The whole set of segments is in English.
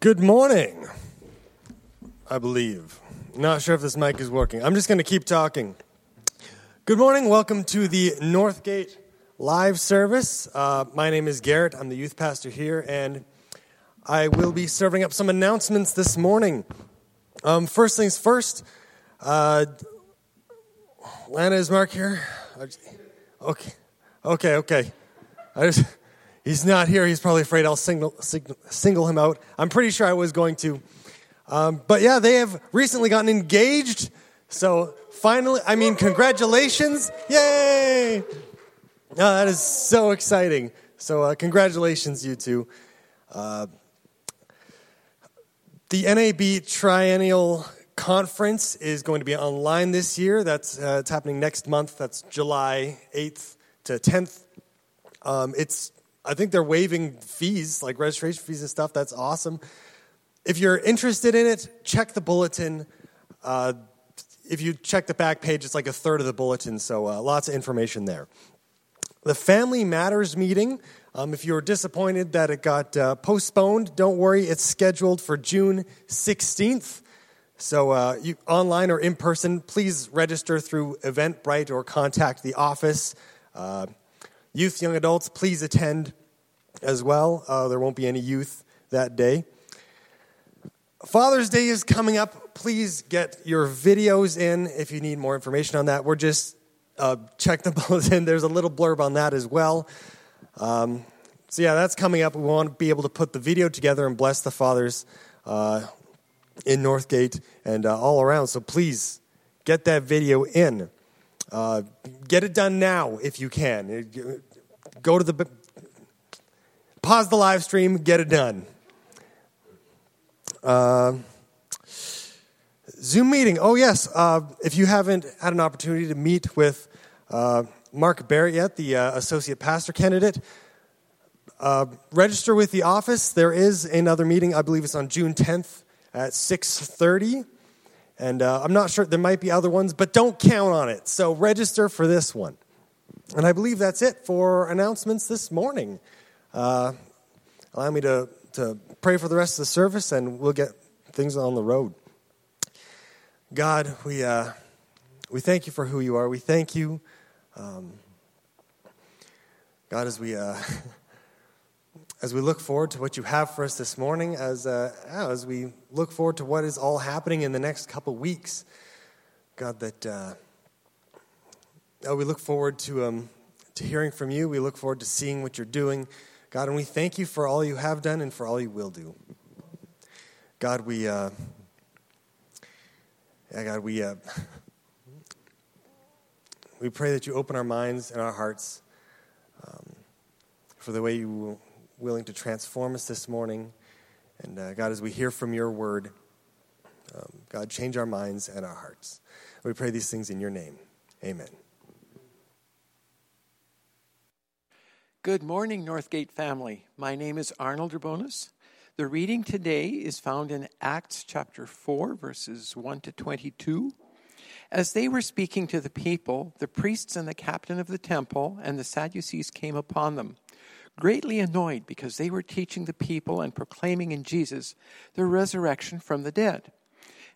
Good morning, I believe. Not sure if this mic is working. I'm just going to keep talking. Good morning. Welcome to the Northgate live service. Uh, my name is Garrett. I'm the youth pastor here, and I will be serving up some announcements this morning. Um, first things first, uh, Lana, is Mark here? Okay, okay, okay. I just, he's not here. He's probably afraid I'll single, single, single him out. I'm pretty sure I was going to. Um, but yeah, they have recently gotten engaged. So finally, I mean, congratulations. Yay! Oh, that is so exciting. So, uh, congratulations, you two. Uh, the NAB Triennial Conference is going to be online this year. That's uh, it's happening next month. That's July 8th to 10th. Um, it's I think they're waiving fees, like registration fees and stuff. That's awesome. If you're interested in it, check the bulletin. Uh, if you check the back page, it's like a third of the bulletin, so uh, lots of information there. The Family Matters meeting, um, if you're disappointed that it got uh, postponed, don't worry, it's scheduled for June 16th. So, uh, you, online or in person, please register through Eventbrite or contact the office. Youth, young adults, please attend as well. Uh, there won't be any youth that day. Father's Day is coming up. Please get your videos in if you need more information on that. We're just uh, check the bulletin. There's a little blurb on that as well. Um, so, yeah, that's coming up. We want to be able to put the video together and bless the fathers uh, in Northgate and uh, all around. So, please get that video in. Uh, get it done now if you can. Go to the pause the live stream, get it done. Uh, Zoom meeting. Oh, yes. Uh, if you haven't had an opportunity to meet with uh, Mark Barrett yet, the uh, associate pastor candidate, uh, register with the office. There is another meeting. I believe it's on June 10th at 6:30, and uh, I'm not sure. There might be other ones, but don't count on it. So register for this one. And I believe that's it for announcements this morning. Uh, allow me to, to pray for the rest of the service, and we'll get things on the road. God, we, uh, we thank you for who you are. We thank you, um, God, as we, uh, as we look forward to what you have for us this morning, as, uh, as we look forward to what is all happening in the next couple weeks, God, that uh, we look forward to, um, to hearing from you. We look forward to seeing what you're doing. God, and we thank you for all you have done and for all you will do. God, we. Uh, yeah, God, we, uh, we pray that you open our minds and our hearts um, for the way you were willing to transform us this morning. And uh, God, as we hear from your word, um, God, change our minds and our hearts. We pray these things in your name. Amen. Good morning, Northgate family. My name is Arnold Urbonis. The reading today is found in Acts chapter 4, verses 1 to 22. As they were speaking to the people, the priests and the captain of the temple and the Sadducees came upon them, greatly annoyed because they were teaching the people and proclaiming in Jesus the resurrection from the dead.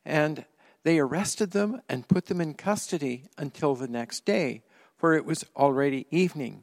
And they arrested them and put them in custody until the next day, for it was already evening.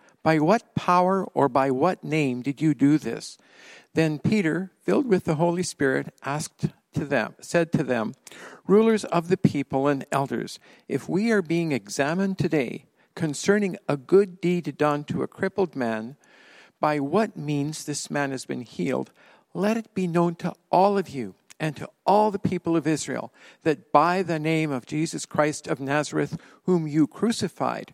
By what power or by what name did you do this? Then Peter, filled with the Holy Spirit, asked to them, said to them, Rulers of the people and elders, if we are being examined today concerning a good deed done to a crippled man, by what means this man has been healed, let it be known to all of you and to all the people of Israel that by the name of Jesus Christ of Nazareth, whom you crucified,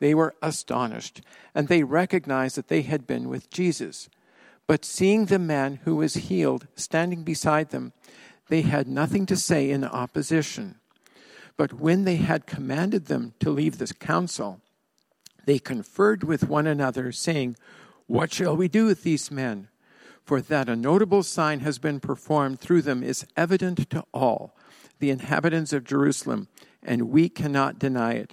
they were astonished, and they recognized that they had been with Jesus. But seeing the man who was healed standing beside them, they had nothing to say in opposition. But when they had commanded them to leave the council, they conferred with one another, saying, What shall we do with these men? For that a notable sign has been performed through them is evident to all, the inhabitants of Jerusalem, and we cannot deny it.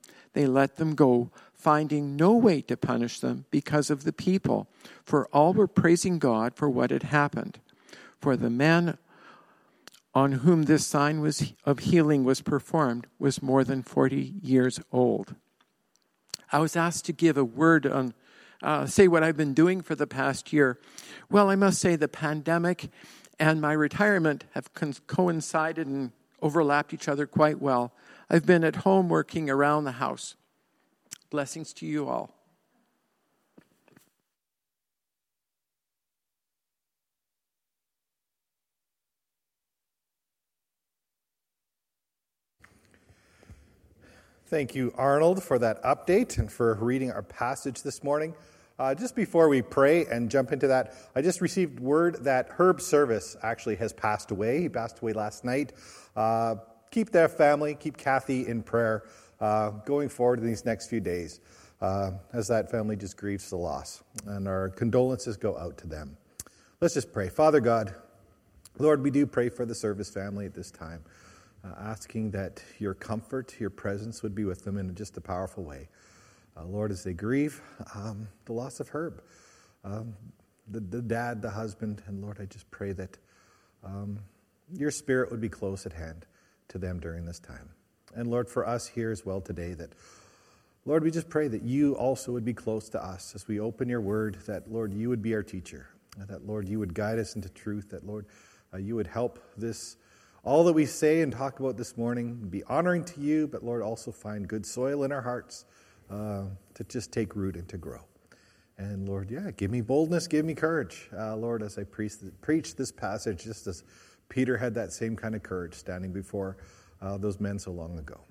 they let them go, finding no way to punish them because of the people, for all were praising God for what had happened. For the man on whom this sign was, of healing was performed was more than 40 years old. I was asked to give a word on, uh, say what I've been doing for the past year. Well, I must say the pandemic and my retirement have con- coincided and overlapped each other quite well. I've been at home working around the house. Blessings to you all. Thank you, Arnold, for that update and for reading our passage this morning. Uh, just before we pray and jump into that, I just received word that Herb Service actually has passed away. He passed away last night. Uh, keep their family, keep Kathy in prayer uh, going forward in these next few days uh, as that family just grieves the loss. And our condolences go out to them. Let's just pray. Father God, Lord, we do pray for the service family at this time uh, asking that your comfort, your presence would be with them in just a powerful way. Uh, Lord, as they grieve um, the loss of Herb, um, the, the, dad, the husband, and Lord, I just pray that um, your spirit would be close at hand to them during this time. And Lord, for us here as well today, that Lord, we just pray that you also would be close to us as we open your word, that Lord, you would be our teacher, that Lord, you would guide us into truth, that Lord, uh, you would help this all that we say and talk about this morning be honoring to you, but Lord, also find good soil in our hearts uh, to just take root and to grow. And Lord, yeah, give me boldness, give me courage, uh, Lord, as I preach, preach this passage, just as Peter had that same kind of courage standing before uh, those men so long ago.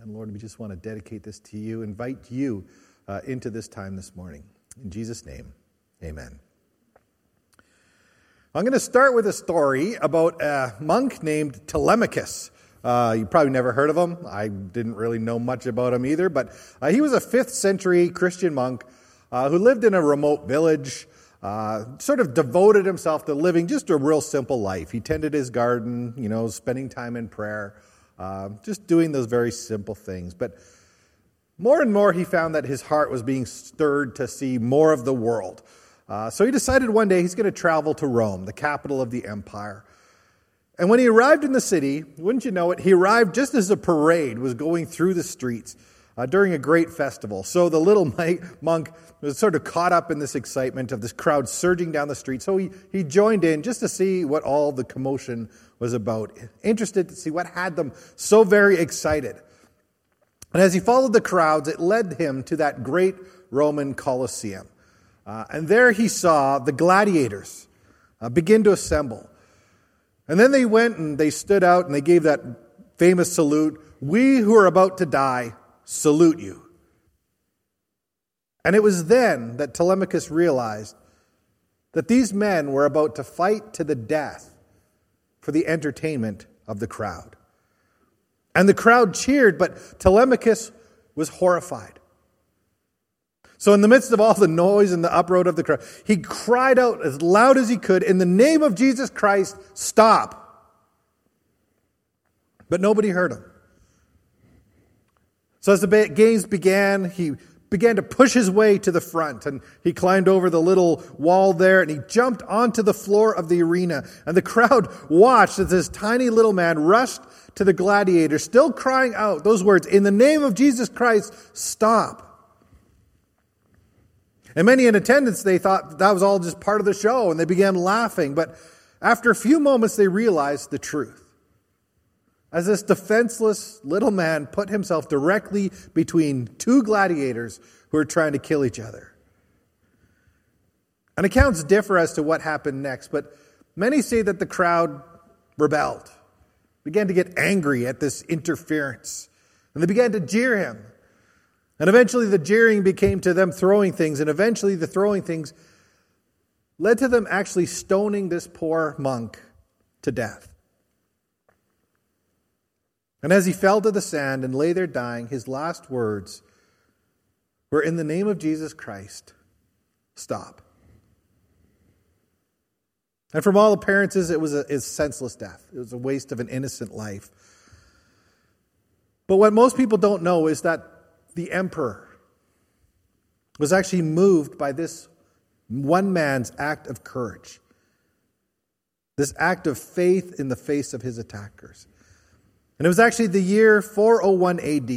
And Lord, we just want to dedicate this to you, invite you uh, into this time this morning. In Jesus' name, amen. I'm going to start with a story about a monk named Telemachus. Uh, you probably never heard of him. I didn't really know much about him either, but uh, he was a 5th century Christian monk uh, who lived in a remote village, uh, sort of devoted himself to living just a real simple life. He tended his garden, you know, spending time in prayer, uh, just doing those very simple things. But more and more, he found that his heart was being stirred to see more of the world. Uh, so he decided one day he's going to travel to Rome, the capital of the empire. And when he arrived in the city, wouldn't you know it, he arrived just as a parade was going through the streets uh, during a great festival. So the little monk was sort of caught up in this excitement of this crowd surging down the street. So he, he joined in just to see what all the commotion was about, interested to see what had them so very excited. And as he followed the crowds, it led him to that great Roman Colosseum. Uh, and there he saw the gladiators uh, begin to assemble. And then they went and they stood out and they gave that famous salute We who are about to die salute you. And it was then that Telemachus realized that these men were about to fight to the death for the entertainment of the crowd. And the crowd cheered, but Telemachus was horrified. So, in the midst of all the noise and the uproar of the crowd, he cried out as loud as he could, In the name of Jesus Christ, stop. but nobody heard him. So as the games began, he began to push his way to the front and he climbed over the little wall there and he jumped onto the floor of the arena. And the crowd watched as this tiny little man rushed to the gladiator, still crying out those words, In the name of Jesus Christ, stop. And many in attendance, they thought that was all just part of the show and they began laughing. But after a few moments, they realized the truth as this defenseless little man put himself directly between two gladiators who were trying to kill each other. And accounts differ as to what happened next, but many say that the crowd rebelled, began to get angry at this interference, and they began to jeer him. And eventually the jeering became to them throwing things, and eventually the throwing things led to them actually stoning this poor monk to death. And as he fell to the sand and lay there dying, his last words were, In the name of Jesus Christ, stop. And from all appearances, it was a, a senseless death. It was a waste of an innocent life. But what most people don't know is that the emperor was actually moved by this one man's act of courage, this act of faith in the face of his attackers. And it was actually the year 401 AD.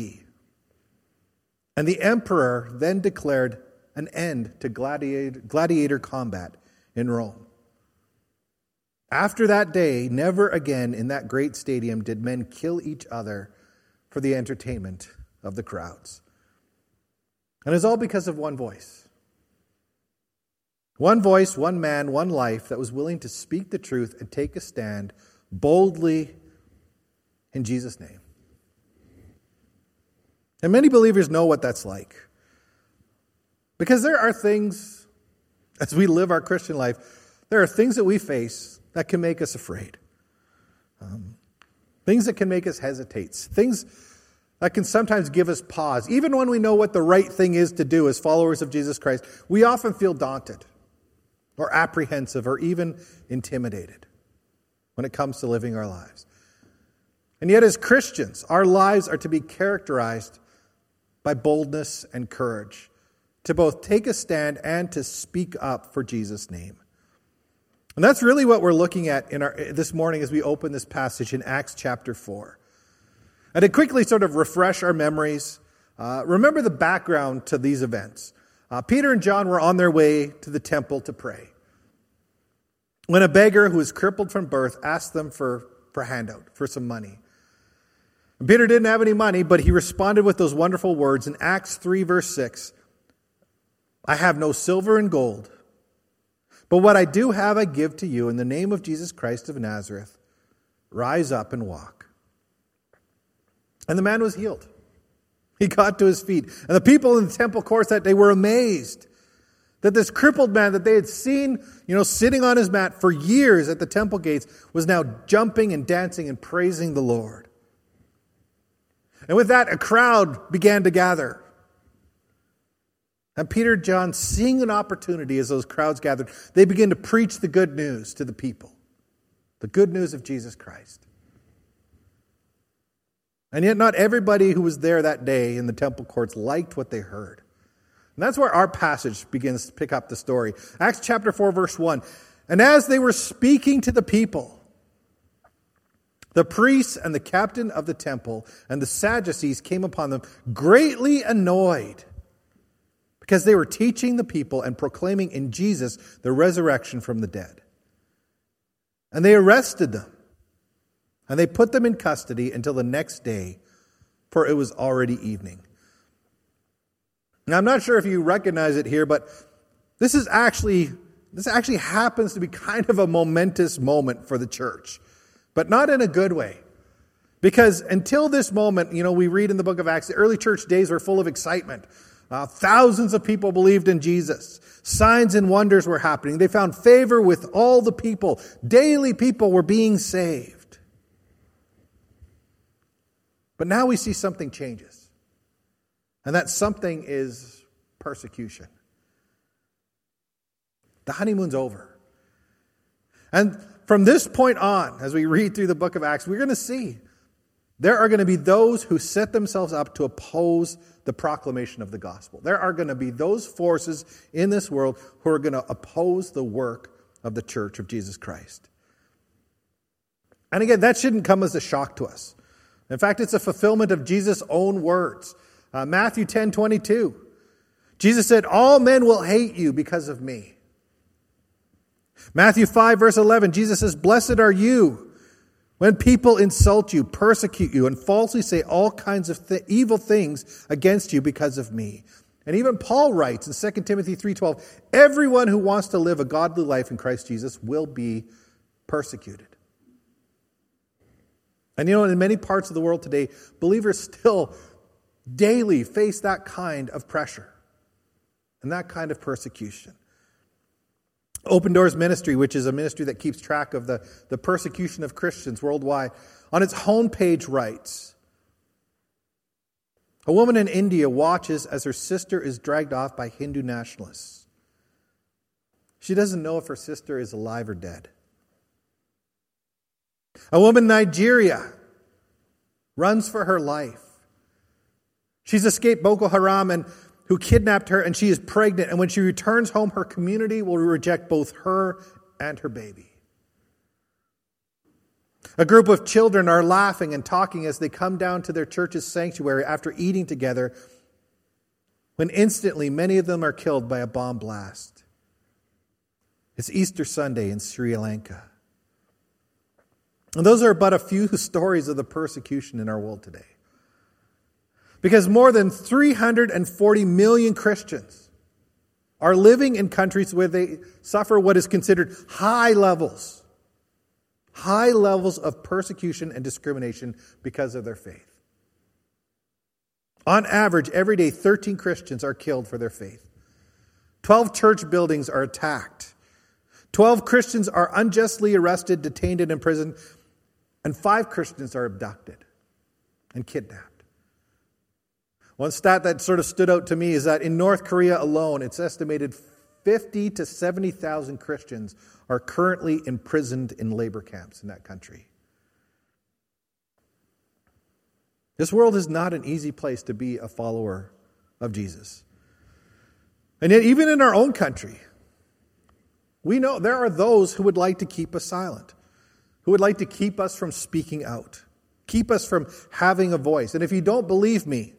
And the emperor then declared an end to gladiator, gladiator combat in Rome. After that day, never again in that great stadium did men kill each other for the entertainment of the crowds. And it's all because of one voice. One voice, one man, one life that was willing to speak the truth and take a stand boldly in Jesus' name. And many believers know what that's like. Because there are things, as we live our Christian life, there are things that we face that can make us afraid. Um, things that can make us hesitate. Things that can sometimes give us pause. Even when we know what the right thing is to do as followers of Jesus Christ, we often feel daunted or apprehensive or even intimidated when it comes to living our lives. And yet, as Christians, our lives are to be characterized by boldness and courage to both take a stand and to speak up for Jesus' name. And that's really what we're looking at in our, this morning as we open this passage in Acts chapter 4. And to quickly sort of refresh our memories, uh, remember the background to these events. Uh, Peter and John were on their way to the temple to pray. When a beggar who was crippled from birth asked them for, for handout, for some money. Peter didn't have any money, but he responded with those wonderful words in Acts 3, verse 6 I have no silver and gold, but what I do have I give to you in the name of Jesus Christ of Nazareth. Rise up and walk. And the man was healed. He got to his feet. And the people in the temple courts that day were amazed that this crippled man that they had seen, you know, sitting on his mat for years at the temple gates was now jumping and dancing and praising the Lord. And with that, a crowd began to gather. And Peter and John, seeing an opportunity as those crowds gathered, they begin to preach the good news to the people the good news of Jesus Christ. And yet, not everybody who was there that day in the temple courts liked what they heard. And that's where our passage begins to pick up the story. Acts chapter 4, verse 1. And as they were speaking to the people, the priests and the captain of the temple and the Sadducees came upon them, greatly annoyed, because they were teaching the people and proclaiming in Jesus the resurrection from the dead. And they arrested them, and they put them in custody until the next day, for it was already evening. Now, I'm not sure if you recognize it here, but this is actually this actually happens to be kind of a momentous moment for the church but not in a good way. Because until this moment, you know, we read in the book of Acts, the early church days were full of excitement. Uh, thousands of people believed in Jesus. Signs and wonders were happening. They found favor with all the people. Daily people were being saved. But now we see something changes. And that something is persecution. The honeymoon's over. And from this point on, as we read through the book of Acts, we're going to see there are going to be those who set themselves up to oppose the proclamation of the gospel. There are going to be those forces in this world who are going to oppose the work of the church of Jesus Christ. And again, that shouldn't come as a shock to us. In fact, it's a fulfillment of Jesus' own words. Uh, Matthew 10 22. Jesus said, All men will hate you because of me. Matthew 5, verse 11, Jesus says, Blessed are you when people insult you, persecute you, and falsely say all kinds of th- evil things against you because of me. And even Paul writes in 2 Timothy 3:12, everyone who wants to live a godly life in Christ Jesus will be persecuted. And you know, in many parts of the world today, believers still daily face that kind of pressure and that kind of persecution. Open Doors Ministry, which is a ministry that keeps track of the, the persecution of Christians worldwide, on its homepage writes A woman in India watches as her sister is dragged off by Hindu nationalists. She doesn't know if her sister is alive or dead. A woman in Nigeria runs for her life. She's escaped Boko Haram and who kidnapped her, and she is pregnant. And when she returns home, her community will reject both her and her baby. A group of children are laughing and talking as they come down to their church's sanctuary after eating together, when instantly many of them are killed by a bomb blast. It's Easter Sunday in Sri Lanka. And those are but a few stories of the persecution in our world today. Because more than 340 million Christians are living in countries where they suffer what is considered high levels, high levels of persecution and discrimination because of their faith. On average, every day, 13 Christians are killed for their faith. 12 church buildings are attacked. 12 Christians are unjustly arrested, detained, and imprisoned. And five Christians are abducted and kidnapped. One stat that sort of stood out to me is that in North Korea alone, it's estimated 50 to 70,000 Christians are currently imprisoned in labor camps in that country. This world is not an easy place to be a follower of Jesus. And yet, even in our own country, we know there are those who would like to keep us silent, who would like to keep us from speaking out, keep us from having a voice. And if you don't believe me,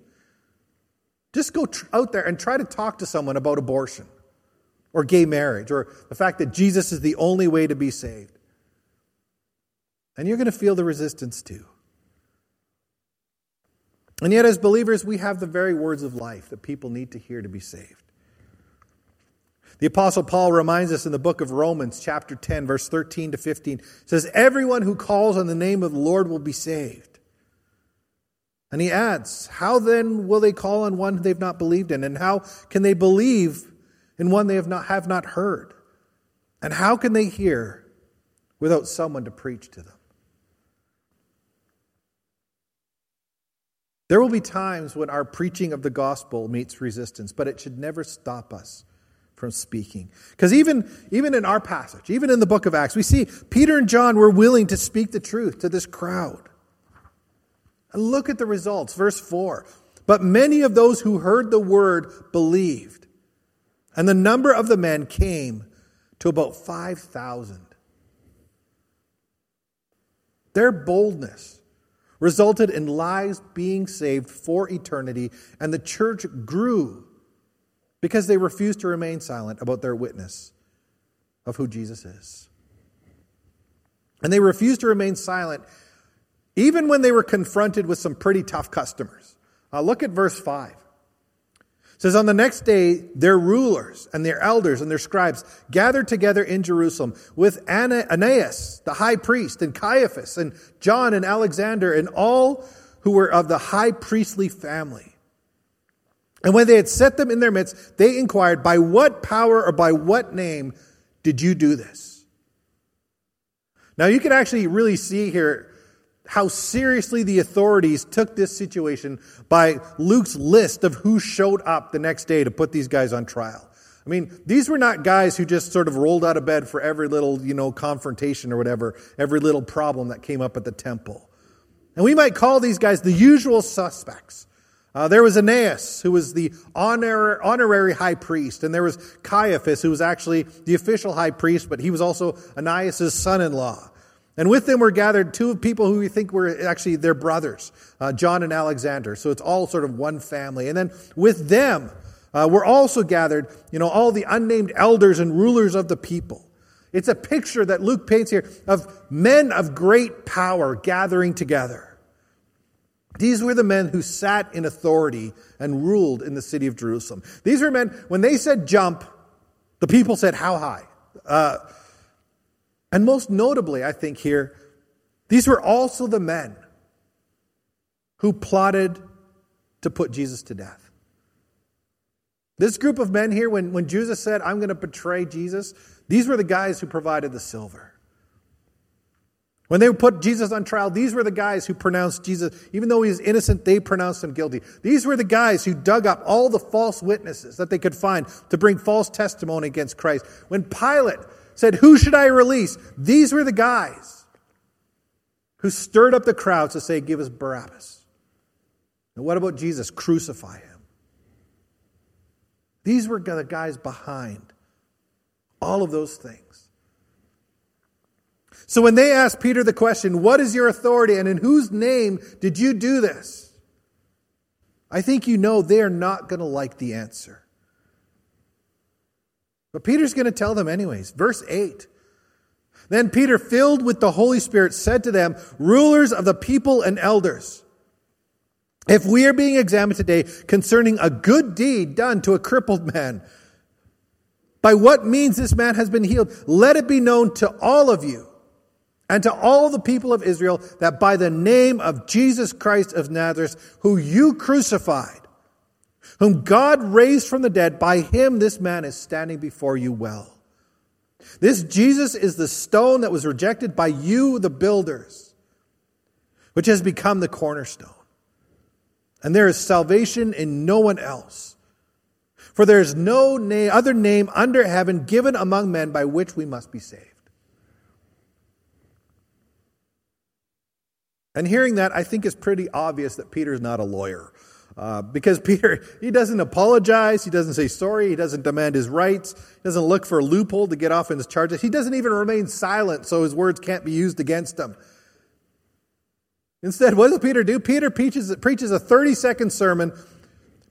just go tr- out there and try to talk to someone about abortion or gay marriage or the fact that Jesus is the only way to be saved. And you're going to feel the resistance too. And yet, as believers, we have the very words of life that people need to hear to be saved. The Apostle Paul reminds us in the book of Romans, chapter 10, verse 13 to 15, says, Everyone who calls on the name of the Lord will be saved. And he adds, How then will they call on one they've not believed in? And how can they believe in one they have not, have not heard? And how can they hear without someone to preach to them? There will be times when our preaching of the gospel meets resistance, but it should never stop us from speaking. Because even, even in our passage, even in the book of Acts, we see Peter and John were willing to speak the truth to this crowd. And look at the results. Verse 4. But many of those who heard the word believed, and the number of the men came to about 5,000. Their boldness resulted in lives being saved for eternity, and the church grew because they refused to remain silent about their witness of who Jesus is. And they refused to remain silent even when they were confronted with some pretty tough customers. Uh, look at verse 5. It says, On the next day, their rulers and their elders and their scribes gathered together in Jerusalem with Ananias, the high priest, and Caiaphas, and John and Alexander, and all who were of the high priestly family. And when they had set them in their midst, they inquired, By what power or by what name did you do this? Now you can actually really see here how seriously the authorities took this situation by Luke's list of who showed up the next day to put these guys on trial. I mean, these were not guys who just sort of rolled out of bed for every little, you know, confrontation or whatever, every little problem that came up at the temple. And we might call these guys the usual suspects. Uh, there was Ananias, who was the honor, honorary high priest, and there was Caiaphas, who was actually the official high priest, but he was also Ananias' son-in-law. And with them were gathered two people who we think were actually their brothers, uh, John and Alexander. So it's all sort of one family. And then with them uh, were also gathered, you know, all the unnamed elders and rulers of the people. It's a picture that Luke paints here of men of great power gathering together. These were the men who sat in authority and ruled in the city of Jerusalem. These were men, when they said jump, the people said, How high? Uh, and most notably, I think here, these were also the men who plotted to put Jesus to death. This group of men here, when, when Judas said, I'm going to betray Jesus, these were the guys who provided the silver. When they put Jesus on trial, these were the guys who pronounced Jesus, even though he was innocent, they pronounced him guilty. These were the guys who dug up all the false witnesses that they could find to bring false testimony against Christ. When Pilate said, Who should I release? These were the guys who stirred up the crowds to say, Give us Barabbas. And what about Jesus? Crucify him. These were the guys behind all of those things. So when they asked Peter the question, What is your authority and in whose name did you do this? I think you know they are not going to like the answer. But Peter's going to tell them anyways. Verse 8. Then Peter, filled with the Holy Spirit, said to them, Rulers of the people and elders, if we are being examined today concerning a good deed done to a crippled man, by what means this man has been healed, let it be known to all of you and to all the people of Israel that by the name of Jesus Christ of Nazareth, who you crucified, whom God raised from the dead, by him this man is standing before you well. This Jesus is the stone that was rejected by you, the builders, which has become the cornerstone. And there is salvation in no one else. For there is no other name under heaven given among men by which we must be saved. And hearing that, I think it's pretty obvious that Peter's not a lawyer. Uh, because Peter, he doesn't apologize, he doesn't say sorry, he doesn't demand his rights, he doesn't look for a loophole to get off in his charges. He doesn't even remain silent so his words can't be used against him. Instead, what does Peter do? Peter preaches, preaches a 30 second sermon,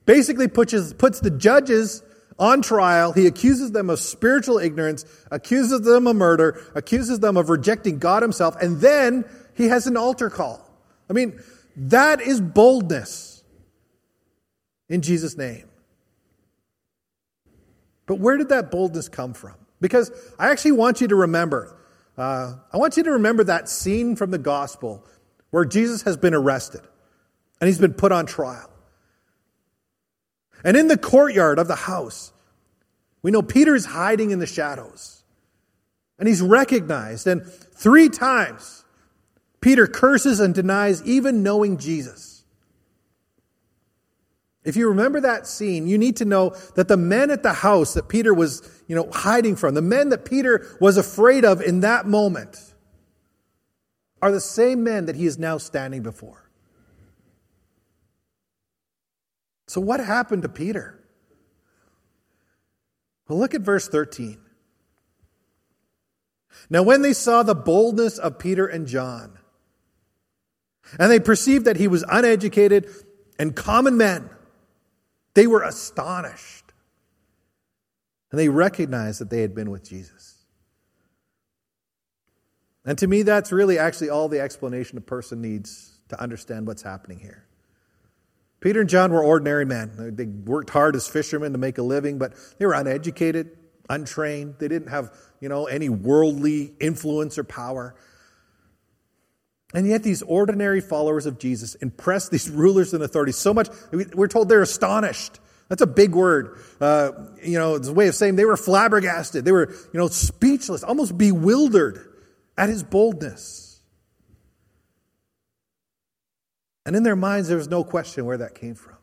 basically puts, puts the judges on trial. He accuses them of spiritual ignorance, accuses them of murder, accuses them of rejecting God himself, and then he has an altar call. I mean, that is boldness in Jesus' name. But where did that boldness come from? Because I actually want you to remember, uh, I want you to remember that scene from the gospel where Jesus has been arrested and he's been put on trial. And in the courtyard of the house, we know Peter's hiding in the shadows. And he's recognized. And three times, Peter curses and denies even knowing Jesus. If you remember that scene, you need to know that the men at the house that Peter was, you know, hiding from, the men that Peter was afraid of in that moment, are the same men that he is now standing before. So, what happened to Peter? Well, look at verse 13. Now, when they saw the boldness of Peter and John, and they perceived that he was uneducated and common men. They were astonished. And they recognized that they had been with Jesus. And to me, that's really actually all the explanation a person needs to understand what's happening here. Peter and John were ordinary men. They worked hard as fishermen to make a living, but they were uneducated, untrained. They didn't have, you know, any worldly influence or power. And yet, these ordinary followers of Jesus impress these rulers and authorities so much, we're told they're astonished. That's a big word. Uh, you know, it's a way of saying they were flabbergasted. They were, you know, speechless, almost bewildered at his boldness. And in their minds, there was no question where that came from.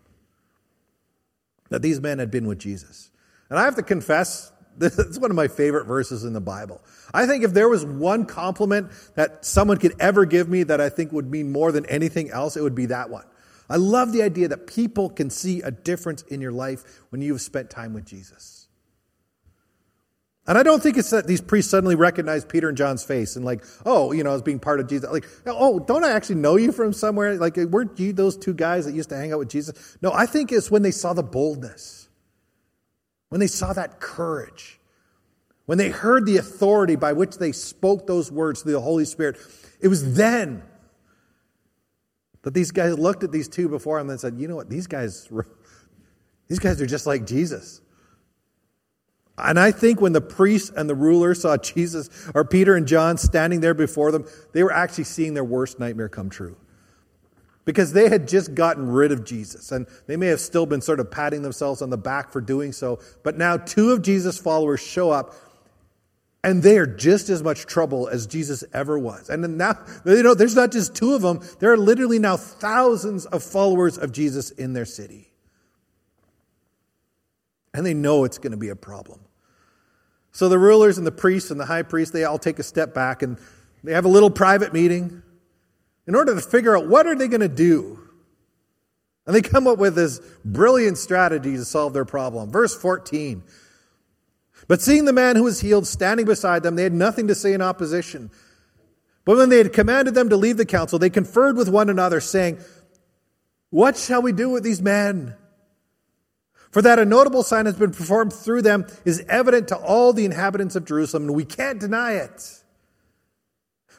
That these men had been with Jesus. And I have to confess, Is one of my favorite verses in the Bible. I think if there was one compliment that someone could ever give me that I think would mean more than anything else, it would be that one. I love the idea that people can see a difference in your life when you've spent time with Jesus. And I don't think it's that these priests suddenly recognize Peter and John's face and like, oh, you know, as being part of Jesus. Like, oh, don't I actually know you from somewhere? Like, weren't you those two guys that used to hang out with Jesus? No, I think it's when they saw the boldness, when they saw that courage, when they heard the authority by which they spoke those words to the Holy Spirit. It was then that these guys looked at these two before them and said, you know what, these guys, these guys are just like Jesus. And I think when the priests and the rulers saw Jesus or Peter and John standing there before them, they were actually seeing their worst nightmare come true. Because they had just gotten rid of Jesus. And they may have still been sort of patting themselves on the back for doing so. But now two of Jesus' followers show up and they are just as much trouble as Jesus ever was. And then now, you know, there's not just two of them. There are literally now thousands of followers of Jesus in their city. And they know it's going to be a problem. So the rulers and the priests and the high priest, they all take a step back and they have a little private meeting in order to figure out what are they going to do. And they come up with this brilliant strategy to solve their problem. Verse 14. But seeing the man who was healed standing beside them, they had nothing to say in opposition. But when they had commanded them to leave the council, they conferred with one another, saying, What shall we do with these men? For that a notable sign has been performed through them is evident to all the inhabitants of Jerusalem, and we can't deny it.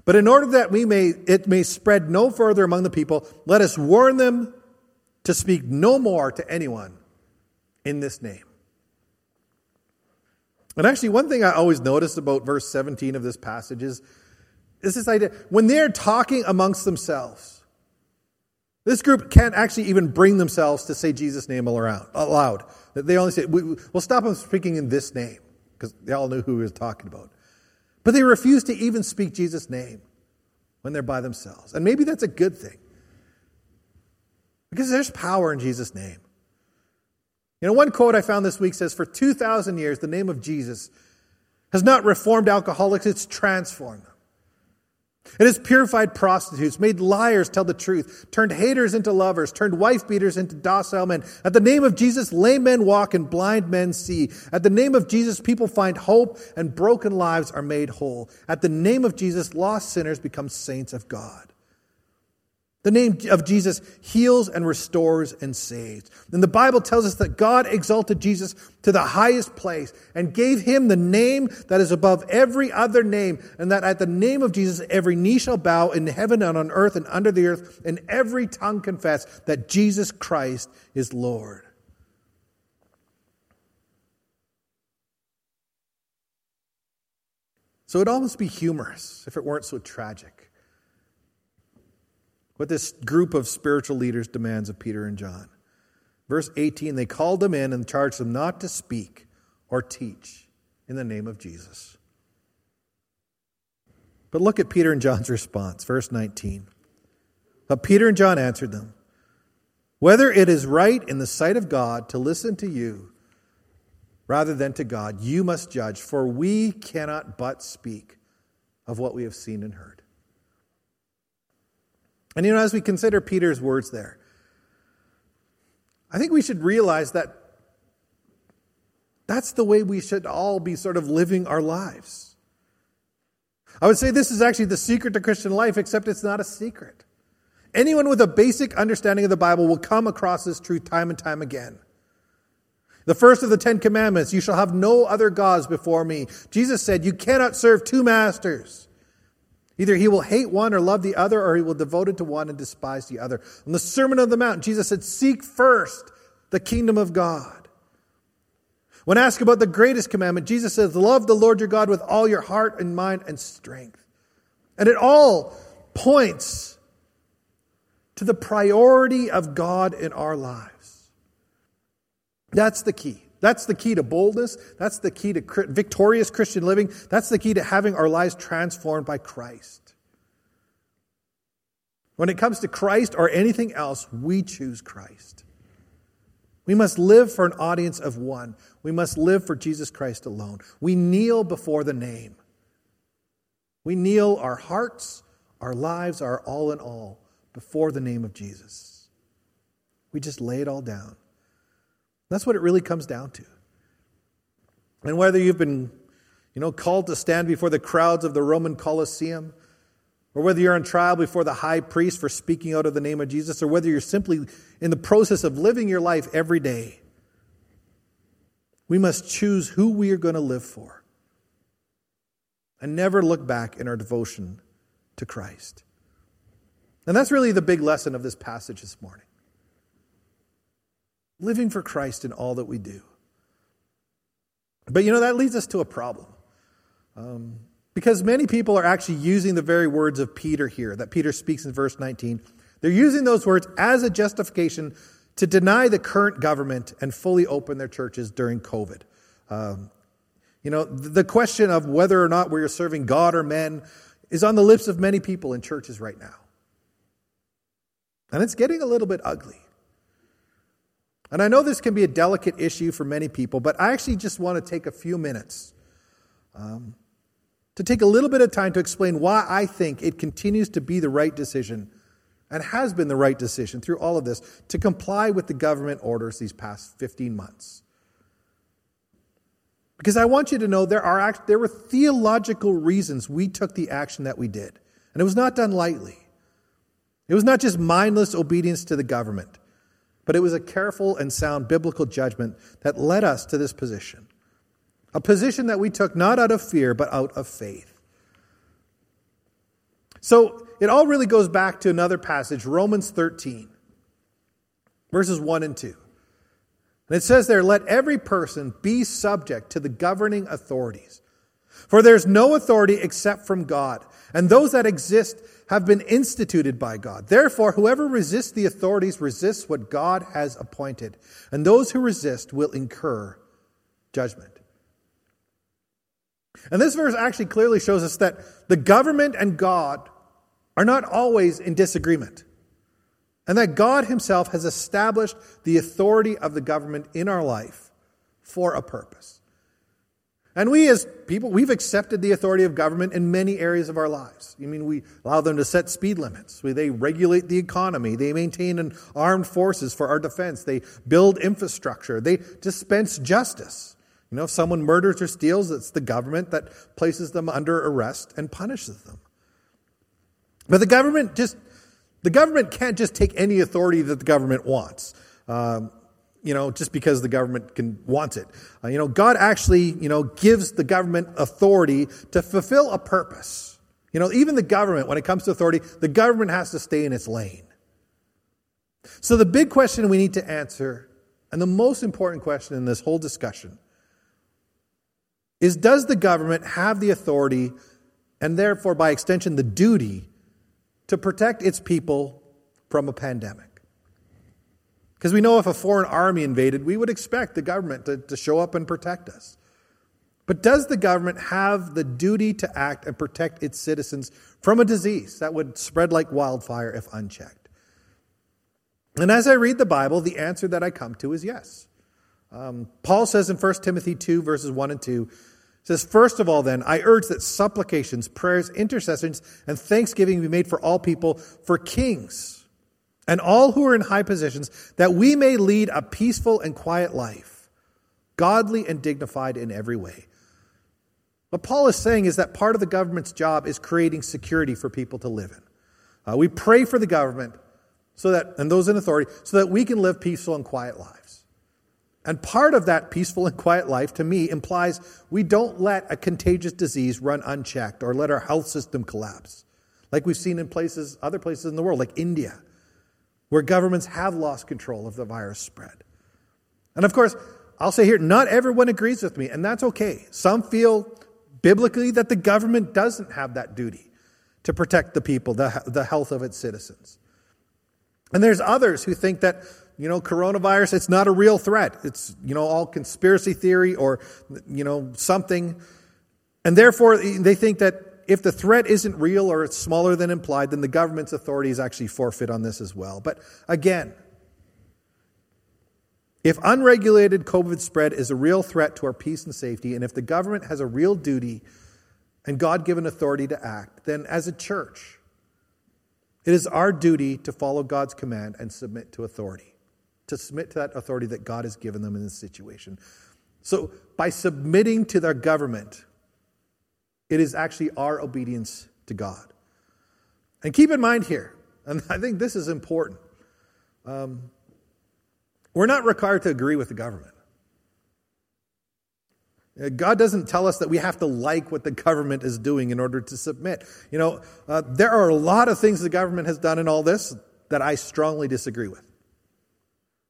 But in order that we may, it may spread no further among the people, let us warn them to speak no more to anyone in this name. And actually, one thing I always noticed about verse 17 of this passage is, is this idea when they're talking amongst themselves, this group can't actually even bring themselves to say Jesus' name aloud. They only say, we, will stop them speaking in this name, because they all knew who he was talking about. But they refuse to even speak Jesus' name when they're by themselves. And maybe that's a good thing. Because there's power in Jesus' name. You know, one quote I found this week says, For 2,000 years, the name of Jesus has not reformed alcoholics, it's transformed them. It has purified prostitutes, made liars tell the truth, turned haters into lovers, turned wife beaters into docile men. At the name of Jesus, lame men walk and blind men see. At the name of Jesus, people find hope and broken lives are made whole. At the name of Jesus, lost sinners become saints of God. The name of Jesus heals and restores and saves. And the Bible tells us that God exalted Jesus to the highest place and gave him the name that is above every other name, and that at the name of Jesus every knee shall bow in heaven and on earth and under the earth, and every tongue confess that Jesus Christ is Lord. So it'd almost be humorous if it weren't so tragic what this group of spiritual leaders demands of Peter and John. Verse 18 they called them in and charged them not to speak or teach in the name of Jesus. But look at Peter and John's response, verse 19. But Peter and John answered them Whether it is right in the sight of God to listen to you rather than to God, you must judge, for we cannot but speak of what we have seen and heard. And you know, as we consider Peter's words there, I think we should realize that that's the way we should all be sort of living our lives. I would say this is actually the secret to Christian life, except it's not a secret. Anyone with a basic understanding of the Bible will come across this truth time and time again. The first of the Ten Commandments, you shall have no other gods before me. Jesus said, You cannot serve two masters. Either he will hate one or love the other, or he will devote it to one and despise the other. On the Sermon on the Mount, Jesus said, Seek first the kingdom of God. When asked about the greatest commandment, Jesus says, Love the Lord your God with all your heart and mind and strength. And it all points to the priority of God in our lives. That's the key. That's the key to boldness. That's the key to victorious Christian living. That's the key to having our lives transformed by Christ. When it comes to Christ or anything else, we choose Christ. We must live for an audience of one. We must live for Jesus Christ alone. We kneel before the name. We kneel our hearts, our lives, our all in all before the name of Jesus. We just lay it all down. That's what it really comes down to. And whether you've been, you know, called to stand before the crowds of the Roman Colosseum, or whether you're on trial before the high priest for speaking out of the name of Jesus, or whether you're simply in the process of living your life every day, we must choose who we are going to live for and never look back in our devotion to Christ. And that's really the big lesson of this passage this morning. Living for Christ in all that we do. But you know, that leads us to a problem. Um, because many people are actually using the very words of Peter here, that Peter speaks in verse 19. They're using those words as a justification to deny the current government and fully open their churches during COVID. Um, you know, the question of whether or not we're serving God or men is on the lips of many people in churches right now. And it's getting a little bit ugly. And I know this can be a delicate issue for many people, but I actually just want to take a few minutes um, to take a little bit of time to explain why I think it continues to be the right decision and has been the right decision through all of this to comply with the government orders these past 15 months. Because I want you to know there, are, there were theological reasons we took the action that we did. And it was not done lightly. It was not just mindless obedience to the government, but it was a careful and sound biblical judgment that led us to this position. A position that we took not out of fear, but out of faith. So it all really goes back to another passage, Romans 13, verses 1 and 2. And it says there, Let every person be subject to the governing authorities. For there's no authority except from God, and those that exist have been instituted by God. Therefore, whoever resists the authorities resists what God has appointed, and those who resist will incur judgment. And this verse actually clearly shows us that the government and God are not always in disagreement. And that God Himself has established the authority of the government in our life for a purpose. And we, as people, we've accepted the authority of government in many areas of our lives. I mean, we allow them to set speed limits. They regulate the economy. They maintain an armed forces for our defense. They build infrastructure. They dispense justice. You know, if someone murders or steals, it's the government that places them under arrest and punishes them. But the government just, the government can't just take any authority that the government wants. Um, you know, just because the government can want it. Uh, you know, God actually, you know, gives the government authority to fulfill a purpose. You know, even the government, when it comes to authority, the government has to stay in its lane. So the big question we need to answer, and the most important question in this whole discussion, is does the government have the authority and therefore by extension the duty to protect its people from a pandemic? Because we know if a foreign army invaded, we would expect the government to, to show up and protect us. But does the government have the duty to act and protect its citizens from a disease that would spread like wildfire if unchecked? And as I read the Bible, the answer that I come to is yes. Um, Paul says in 1 Timothy 2, verses 1 and 2, says, First of all, then, I urge that supplications, prayers, intercessions, and thanksgiving be made for all people, for kings, and all who are in high positions, that we may lead a peaceful and quiet life, godly and dignified in every way. What Paul is saying is that part of the government's job is creating security for people to live in. Uh, we pray for the government so that, and those in authority, so that we can live peaceful and quiet lives. And part of that peaceful and quiet life, to me, implies we don't let a contagious disease run unchecked or let our health system collapse, like we've seen in places, other places in the world, like India, where governments have lost control of the virus spread. And of course, I'll say here, not everyone agrees with me, and that's okay. Some feel biblically that the government doesn't have that duty to protect the people, the, the health of its citizens. And there's others who think that you know, coronavirus, it's not a real threat. It's, you know, all conspiracy theory or, you know, something. And therefore, they think that if the threat isn't real or it's smaller than implied, then the government's authorities actually forfeit on this as well. But again, If unregulated COVID spread is a real threat to our peace and safety, and if the government has a real duty and God given authority to act, then as a church, it is our duty to follow God's command and submit to authority, to submit to that authority that God has given them in this situation. So, by submitting to their government, it is actually our obedience to God. And keep in mind here, and I think this is important, um, we're not required to agree with the government. Uh, God doesn't tell us that we have to like what the government is doing in order to submit. You know, uh, there are a lot of things the government has done in all this that I strongly disagree with.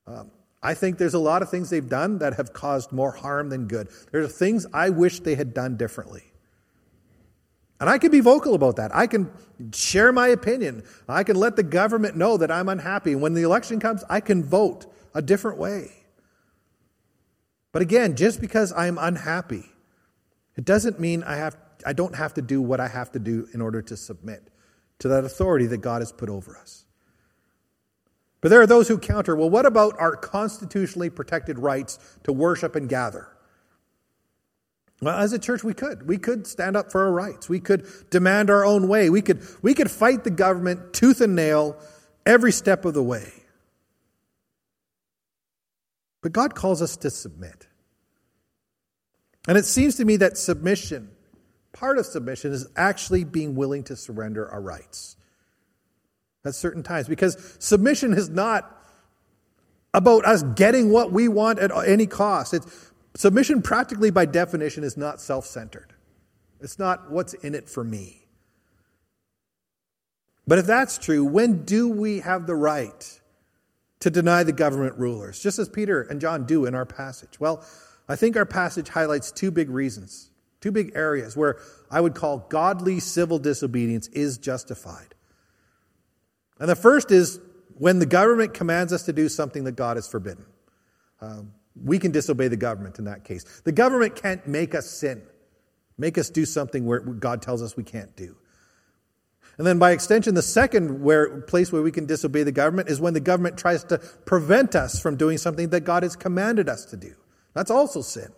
Um, I think there's a lot of things they've done that have caused more harm than good. There are things I wish they had done differently. And I can be vocal about that. I can share my opinion. I can let the government know that I'm unhappy. When the election comes, I can vote a different way. But again, just because I'm unhappy, it doesn't mean I, have, I don't have to do what I have to do in order to submit to that authority that God has put over us. But there are those who counter well, what about our constitutionally protected rights to worship and gather? Well, as a church, we could. We could stand up for our rights. We could demand our own way. We could, we could fight the government tooth and nail every step of the way. But God calls us to submit. And it seems to me that submission, part of submission, is actually being willing to surrender our rights at certain times. Because submission is not about us getting what we want at any cost. It's Submission, practically by definition, is not self centered. It's not what's in it for me. But if that's true, when do we have the right to deny the government rulers, just as Peter and John do in our passage? Well, I think our passage highlights two big reasons, two big areas where I would call godly civil disobedience is justified. And the first is when the government commands us to do something that God has forbidden. Um, we can disobey the government in that case. The government can't make us sin, make us do something where God tells us we can't do. And then by extension, the second where, place where we can disobey the government is when the government tries to prevent us from doing something that God has commanded us to do. That's also sin.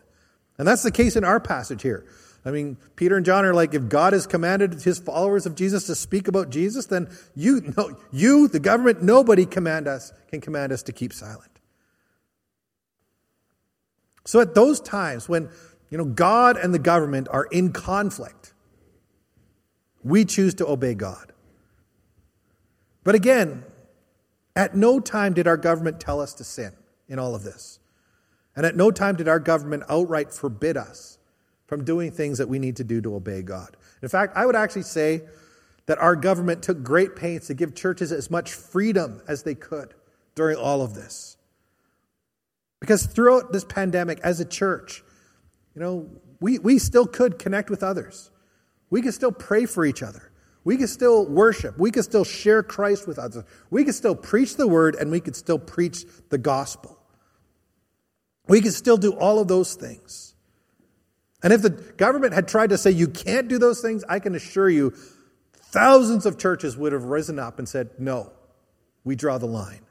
And that's the case in our passage here. I mean, Peter and John are like, if God has commanded his followers of Jesus to speak about Jesus, then you, no, you, the government, nobody command us, can command us to keep silent. So at those times when you know God and the government are in conflict, we choose to obey God. But again, at no time did our government tell us to sin in all of this. And at no time did our government outright forbid us from doing things that we need to do to obey God. In fact, I would actually say that our government took great pains to give churches as much freedom as they could during all of this. Because throughout this pandemic, as a church, you know, we, we still could connect with others. We could still pray for each other. We could still worship. We could still share Christ with others. We could still preach the word and we could still preach the gospel. We could still do all of those things. And if the government had tried to say you can't do those things, I can assure you thousands of churches would have risen up and said, no, we draw the line.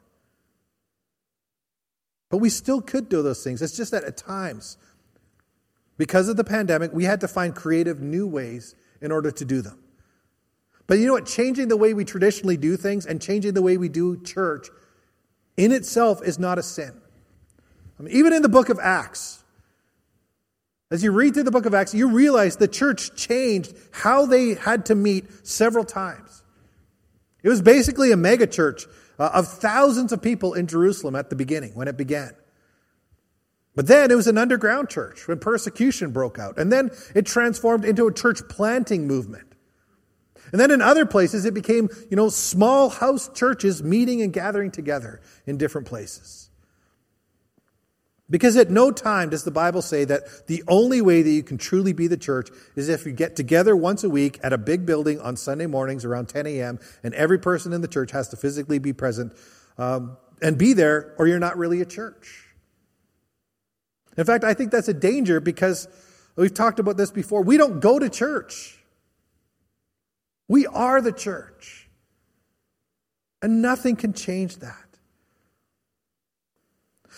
But we still could do those things. It's just that at times, because of the pandemic, we had to find creative new ways in order to do them. But you know what? Changing the way we traditionally do things and changing the way we do church in itself is not a sin. I mean, even in the book of Acts, as you read through the book of Acts, you realize the church changed how they had to meet several times. It was basically a megachurch uh, of thousands of people in Jerusalem at the beginning when it began. But then it was an underground church when persecution broke out. And then it transformed into a church planting movement. And then in other places, it became, you know, small house churches meeting and gathering together in different places. Because at no time does the Bible say that the only way that you can truly be the church is if you get together once a week at a big building on Sunday mornings around 10 a.m., and every person in the church has to physically be present um, and be there, or you're not really a church. In fact, I think that's a danger because we've talked about this before. We don't go to church, we are the church. And nothing can change that.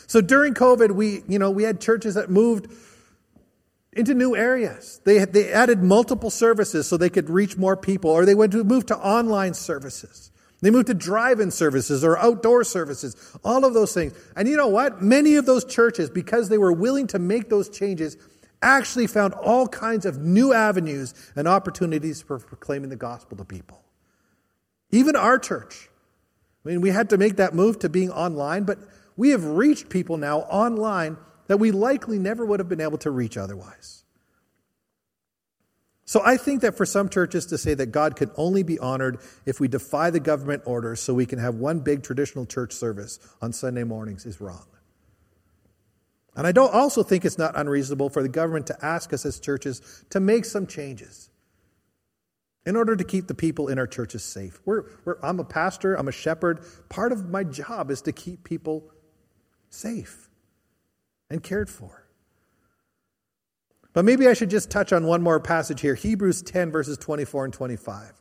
So during COVID, we, you know, we had churches that moved into new areas. They, they added multiple services so they could reach more people, or they went to move to online services. They moved to drive in services or outdoor services, all of those things. And you know what? Many of those churches, because they were willing to make those changes, actually found all kinds of new avenues and opportunities for proclaiming the gospel to people. Even our church. I mean, we had to make that move to being online, but we have reached people now online that we likely never would have been able to reach otherwise. So I think that for some churches to say that God can only be honored if we defy the government orders so we can have one big traditional church service on Sunday mornings is wrong. And I don't also think it's not unreasonable for the government to ask us as churches to make some changes in order to keep the people in our churches safe. We're, we're, I'm a pastor, I'm a shepherd. Part of my job is to keep people safe and cared for. But maybe I should just touch on one more passage here Hebrews 10, verses 24 and 25.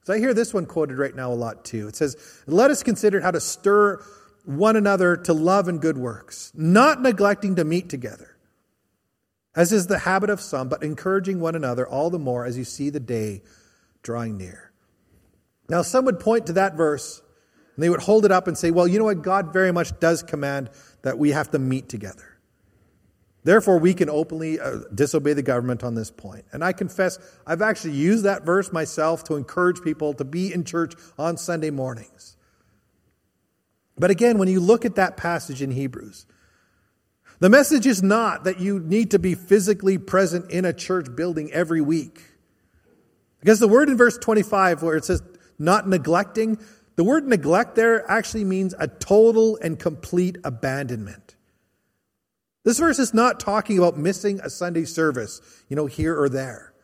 Because I hear this one quoted right now a lot too. It says, Let us consider how to stir one another to love and good works, not neglecting to meet together, as is the habit of some, but encouraging one another all the more as you see the day drawing near. Now, some would point to that verse and they would hold it up and say, Well, you know what? God very much does command that we have to meet together. Therefore, we can openly uh, disobey the government on this point. And I confess, I've actually used that verse myself to encourage people to be in church on Sunday mornings. But again, when you look at that passage in Hebrews, the message is not that you need to be physically present in a church building every week. Because the word in verse 25, where it says not neglecting, the word neglect there actually means a total and complete abandonment. This verse is not talking about missing a Sunday service, you know, here or there.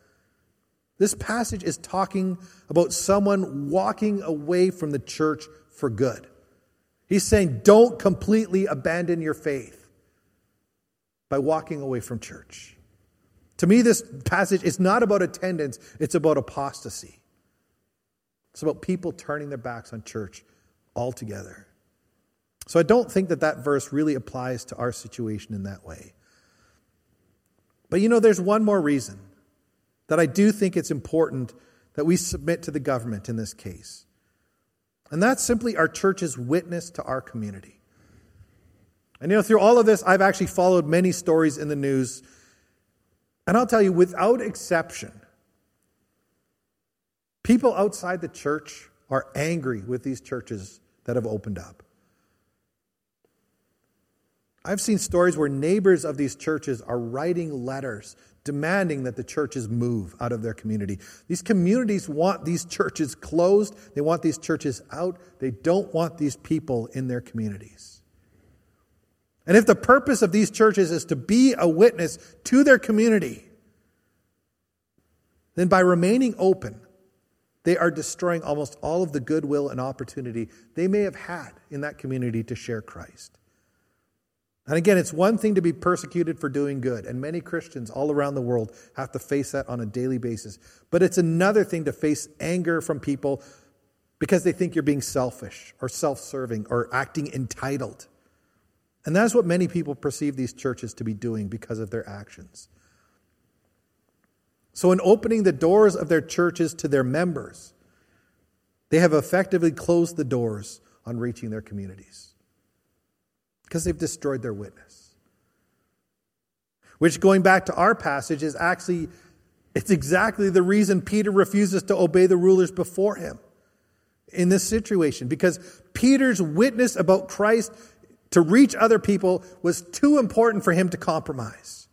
This passage is talking about someone walking away from the church for good. He's saying, don't completely abandon your faith by walking away from church. To me, this passage is not about attendance, it's about apostasy. It's about people turning their backs on church altogether. So I don't think that that verse really applies to our situation in that way. But you know, there's one more reason that I do think it's important that we submit to the government in this case. And that's simply our church's witness to our community. And you know, through all of this, I've actually followed many stories in the news. And I'll tell you, without exception, people outside the church are angry with these churches that have opened up. I've seen stories where neighbors of these churches are writing letters demanding that the churches move out of their community. These communities want these churches closed, they want these churches out, they don't want these people in their communities. And if the purpose of these churches is to be a witness to their community, then by remaining open, they are destroying almost all of the goodwill and opportunity they may have had in that community to share Christ. And again, it's one thing to be persecuted for doing good, and many Christians all around the world have to face that on a daily basis. But it's another thing to face anger from people because they think you're being selfish or self serving or acting entitled. And that's what many people perceive these churches to be doing because of their actions. So, in opening the doors of their churches to their members, they have effectively closed the doors on reaching their communities because they've destroyed their witness. Which, going back to our passage, is actually it's exactly the reason Peter refuses to obey the rulers before him in this situation because Peter's witness about Christ to reach other people was too important for him to compromise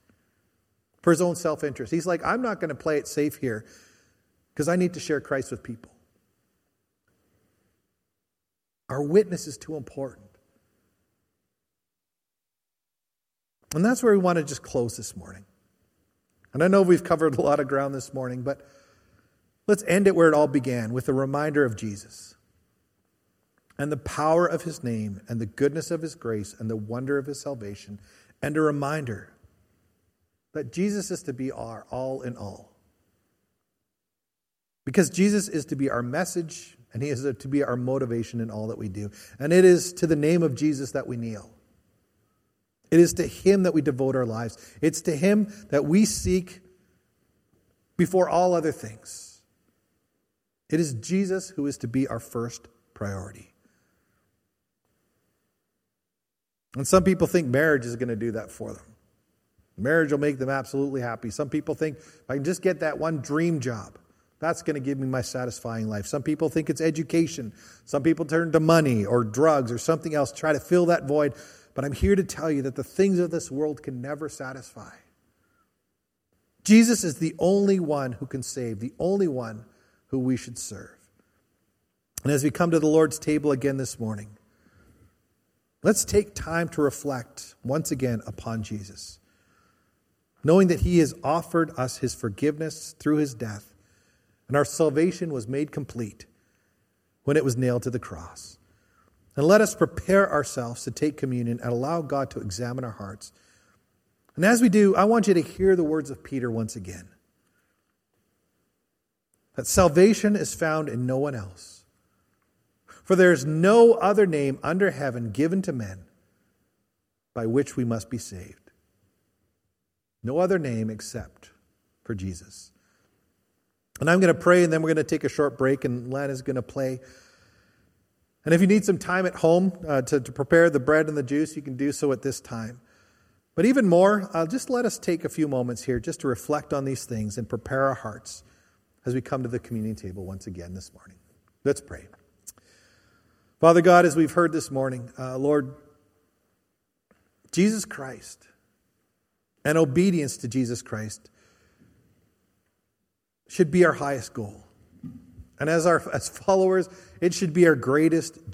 for his own self interest. He's like, I'm not going to play it safe here because I need to share Christ with people. Our witness is too important. And that's where we want to just close this morning. And I know we've covered a lot of ground this morning, but let's end it where it all began with a reminder of Jesus and the power of his name and the goodness of his grace and the wonder of his salvation, and a reminder that Jesus is to be our all in all. Because Jesus is to be our message and he is to be our motivation in all that we do. And it is to the name of Jesus that we kneel. It is to Him that we devote our lives. It's to Him that we seek before all other things. It is Jesus who is to be our first priority. And some people think marriage is going to do that for them. Marriage will make them absolutely happy. Some people think if I can just get that one dream job, that's going to give me my satisfying life. Some people think it's education. Some people turn to money or drugs or something else, try to fill that void. But I'm here to tell you that the things of this world can never satisfy. Jesus is the only one who can save, the only one who we should serve. And as we come to the Lord's table again this morning, let's take time to reflect once again upon Jesus, knowing that he has offered us his forgiveness through his death, and our salvation was made complete when it was nailed to the cross. And let us prepare ourselves to take communion and allow God to examine our hearts. And as we do, I want you to hear the words of Peter once again that salvation is found in no one else. For there is no other name under heaven given to men by which we must be saved. No other name except for Jesus. And I'm going to pray, and then we're going to take a short break, and Len is going to play. And if you need some time at home uh, to, to prepare the bread and the juice, you can do so at this time. But even more, uh, just let us take a few moments here just to reflect on these things and prepare our hearts as we come to the communion table once again this morning. Let's pray. Father God, as we've heard this morning, uh, Lord, Jesus Christ and obedience to Jesus Christ should be our highest goal. And as our as followers, it should be our greatest